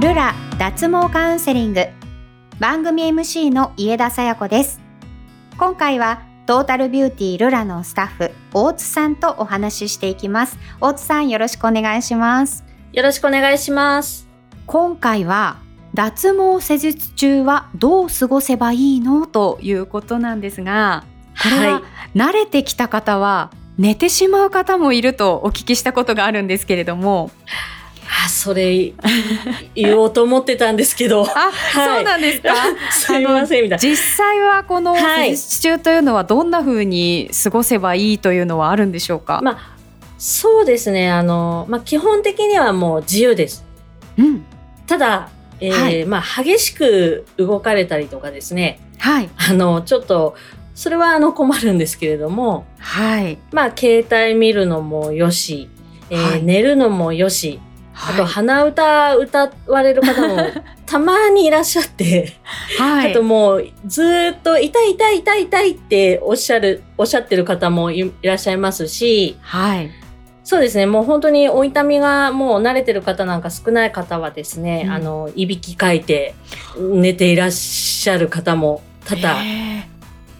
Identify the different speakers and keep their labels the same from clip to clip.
Speaker 1: ルラ脱毛カウンセリング。番組 MC の家田さや子です。今回はトータルビューティールラのスタッフ大津さんとお話ししていきます。大津さんよろしくお願いします。
Speaker 2: よろしくお願いします。
Speaker 1: 今回は脱毛施術中はどう過ごせばいいの？ということなんですがこれは慣れてきた方は寝てしまう方もいるとお聞きしたことがあるんですけれども
Speaker 2: あそれ言おうと思ってたんですけど。
Speaker 1: あ、はい、そうなんですか？
Speaker 2: すみませんみたいな。
Speaker 1: 実際はこの施術中というのはどんな風に過ごせばいいというのはあるんでしょうか？
Speaker 2: まあそうですね。あのまあ基本的にはもう自由です。
Speaker 1: うん。
Speaker 2: ただ、えー、はい、まあ激しく動かれたりとかですね。
Speaker 1: はい。
Speaker 2: あのちょっとそれはあの困るんですけれども、
Speaker 1: はい。
Speaker 2: まあ携帯見るのもよし、えー、はい、寝るのもよし。あと鼻歌歌われる方も たまにいらっしゃって、はい、あともうずっと痛い痛い痛い痛いっておっしゃる、おっしゃってる方もいらっしゃいますし、
Speaker 1: はい。
Speaker 2: そうですね。もう本当にお痛みがもう慣れてる方なんか少ない方はですね、うん、あの、いびきかいて寝ていらっしゃる方も多々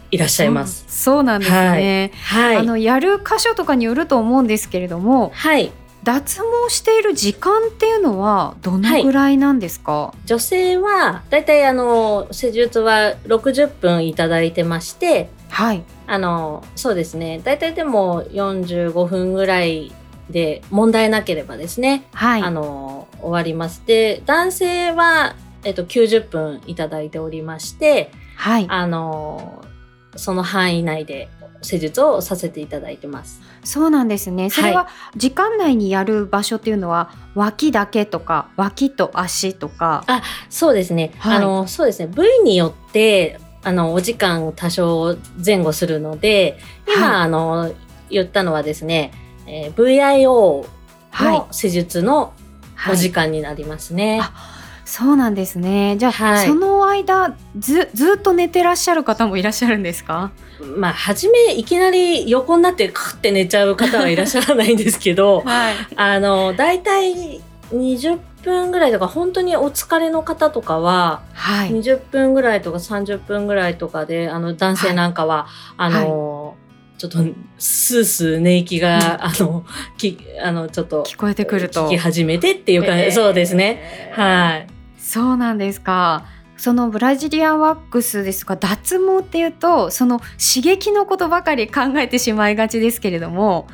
Speaker 2: いらっしゃいます。
Speaker 1: そうなんですね。はい。はい、あの、やる箇所とかによると思うんですけれども、
Speaker 2: はい。
Speaker 1: 脱毛している時間っていうのはどのぐらいなんですか、は
Speaker 2: い、女性はだいたいあの施術は60分いただいてまして
Speaker 1: はい。
Speaker 2: あのそうですね。だいたいでも45分ぐらいで問題なければですね、
Speaker 1: はい、
Speaker 2: あの終わります。で男性は、えっと、90分いただいておりまして、
Speaker 1: はい、
Speaker 2: あのその範囲内で施術をさせていただいてます。
Speaker 1: そうなんですね。それは時間内にやる場所っていうのは、脇だけとか脇と足とか。
Speaker 2: あ、そうですね。はい、あのそうですね。部位によってあのお時間多少前後するので、今、はい、あの言ったのはですね、えー、VIO の施術のお時間になりますね。
Speaker 1: はいそうなんですね。じゃあ、はい、その間ずずっと寝てらっしゃる方もいらっしゃるんですか？
Speaker 2: まあ初めいきなり横になってカって寝ちゃう方はいらっしゃらないんですけど、
Speaker 1: はい、
Speaker 2: あのだいたい20分ぐらいとか本当にお疲れの方とかは、
Speaker 1: はい、
Speaker 2: 20分ぐらいとか30分ぐらいとかであの男性なんかは、はい、あの、ちょっとスースー寝息が、うん、あのきあのちょっと
Speaker 1: 聞こえてくると。
Speaker 2: 聞き始めてっていう感じ、えー、そうですね。はい。
Speaker 1: そうなんですか。そのブラジリアンワックスですが脱毛っていうとその刺激のことばかり考えてしまいがちですけれども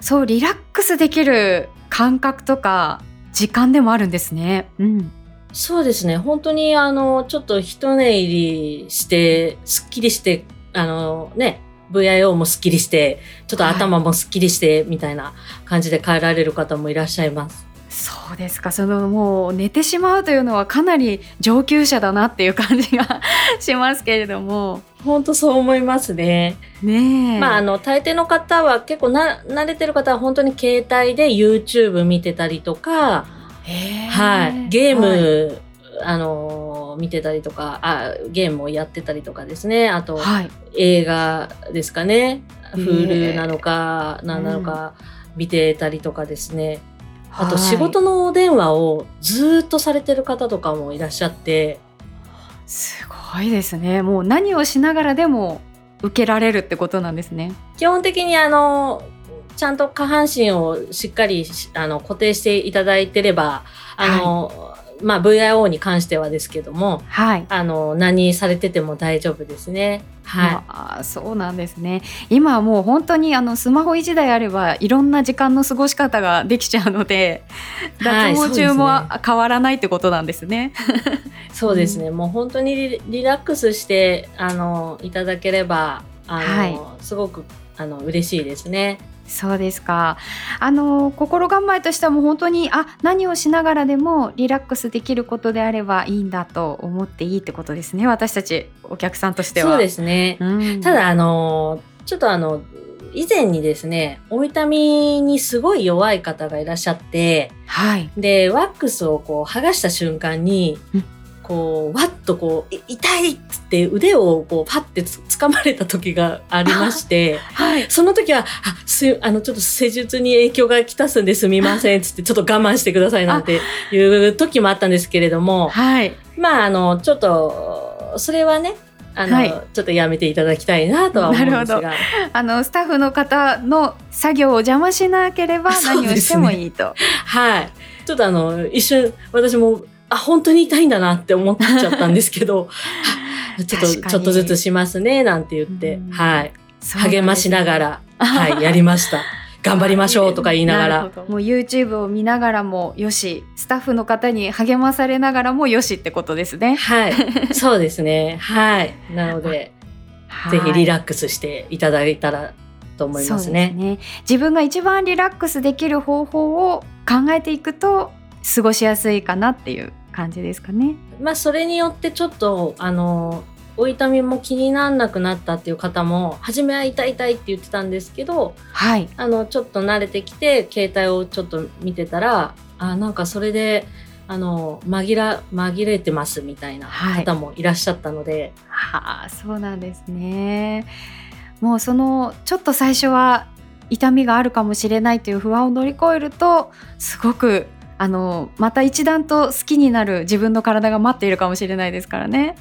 Speaker 1: そうリラックスできる感覚とか時間でもあるんですね。うん、
Speaker 2: そうですね本当にあのちょっと一寝入りしてすっきりしてあのね VIO もすっきりしてちょっと頭もすっきりして、みたいな感じで帰られる方もいらっしゃいます。
Speaker 1: そうですか。そのもう寝てしまうというのはかなり上級者だなっていう感じがしますけれども。
Speaker 2: 本当そう思いますね。
Speaker 1: ね
Speaker 2: まああの大抵の方は結構な慣れてる方は本当に携帯で YouTube 見てたりとか、はい、ゲーム、はい、あの見てたりとかあゲームをやってたりとかですね。あと、はい、映画ですかね。Hulu なのか何なのか見てたりとかですね、あと仕事のお電話をずっとされてる方とかもいらっしゃって。
Speaker 1: すごいですね。もう何をしながらでも受けられるってことなんですね。
Speaker 2: 基本的にあの、ちゃんと下半身をしっかりあの固定していただいてれば、あの、はいまあ、VIO に関してはですけども、
Speaker 1: はい、
Speaker 2: あの何されてても大丈夫ですね。はい、
Speaker 1: あそうなんですね。今はもう本当にあのスマホ1台あればいろんな時間の過ごし方ができちゃうので脱毛中も変わらないってことなんですね。
Speaker 2: そうですね、うん、もう本当にリラックスしてあのいただければあの、はい、すごくあの嬉しいですね。
Speaker 1: そうですか。あの心構えとしてはもう本当にあ何をしながらでもリラックスできることであればいいんだと思っていいってことですね。私たちお客さんとしては。
Speaker 2: そうですね。うん、ただあのちょっとあの以前にですね、お痛みにすごい弱い方がいらっしゃって、
Speaker 1: はい。
Speaker 2: で、ワックスをこう剥がした瞬間に、うんこう、わっとこう、い痛いっつって腕をこう、パッてつ掴まれた時がありまして、
Speaker 1: はい。
Speaker 2: その時は、あ、す、あの、ちょっと施術に影響がきたすんですみません、つって、ちょっと我慢してくださいなんていう時もあったんですけれども、
Speaker 1: はい。
Speaker 2: まあ、あの、ちょっと、それはね、あの、
Speaker 1: はい
Speaker 2: ちょっとやめていただきたいなとは思うんです
Speaker 1: な
Speaker 2: が。
Speaker 1: あのスタッフの方の作業を邪魔しなければ何をしてもいいと。
Speaker 2: はい。ちょっとあの、一瞬、私も、あ、本当に痛いんだなって思っちゃったんですけど、あちょっと、ちょっとずつしますね、なんて言って
Speaker 1: うん、
Speaker 2: はい。励ましながら、はい、やりました。頑張りましょうとか言いながら。
Speaker 1: もう YouTube を見ながらもよしスタッフの方に励まされながらもよしってことですね。
Speaker 2: はい。そうですね。はい。なので、ぜひリラックスしていただいたらと思いますね。
Speaker 1: ですね自分が一番リラックスできる方法を考えていくと過ごしやすいかなっていう感じですかね。
Speaker 2: まあ、それによってちょっと、あの、お痛みも気にならなくなったっていう方も、初めは痛い痛いって言ってたんですけど、
Speaker 1: はい。
Speaker 2: あの、ちょっと慣れてきて、携帯をちょっと見てたら、あ、なんかそれで、あの、紛ら、紛れてますみたいな
Speaker 1: はい
Speaker 2: 方もいらっしゃったので、
Speaker 1: はあそうなんですね。もうそのちょっと最初は痛みがあるかもしれないという不安を乗り越えるとすごくあのまた一段と好きになる自分の体が待っているかもしれないですからね。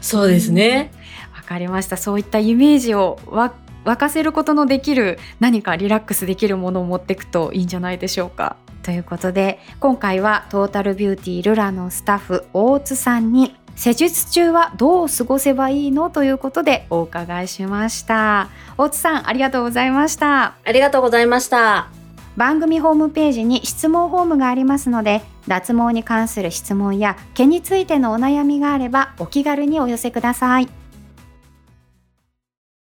Speaker 2: そうですね。
Speaker 1: わかりました。そういったイメージをわ沸かせることのできる何かリラックスできるものを持っていくといいんじゃないでしょうか。ということで今回はトータルビューティールラのスタッフ大津さんに施術中はどう過ごせばいいのということでお伺いしました。大津さんありがとうございました。
Speaker 2: ありがとうございました。
Speaker 1: 番組ホームページに質問フォームがありますので脱毛に関する質問や毛についてのお悩みがあればお気軽にお寄せください。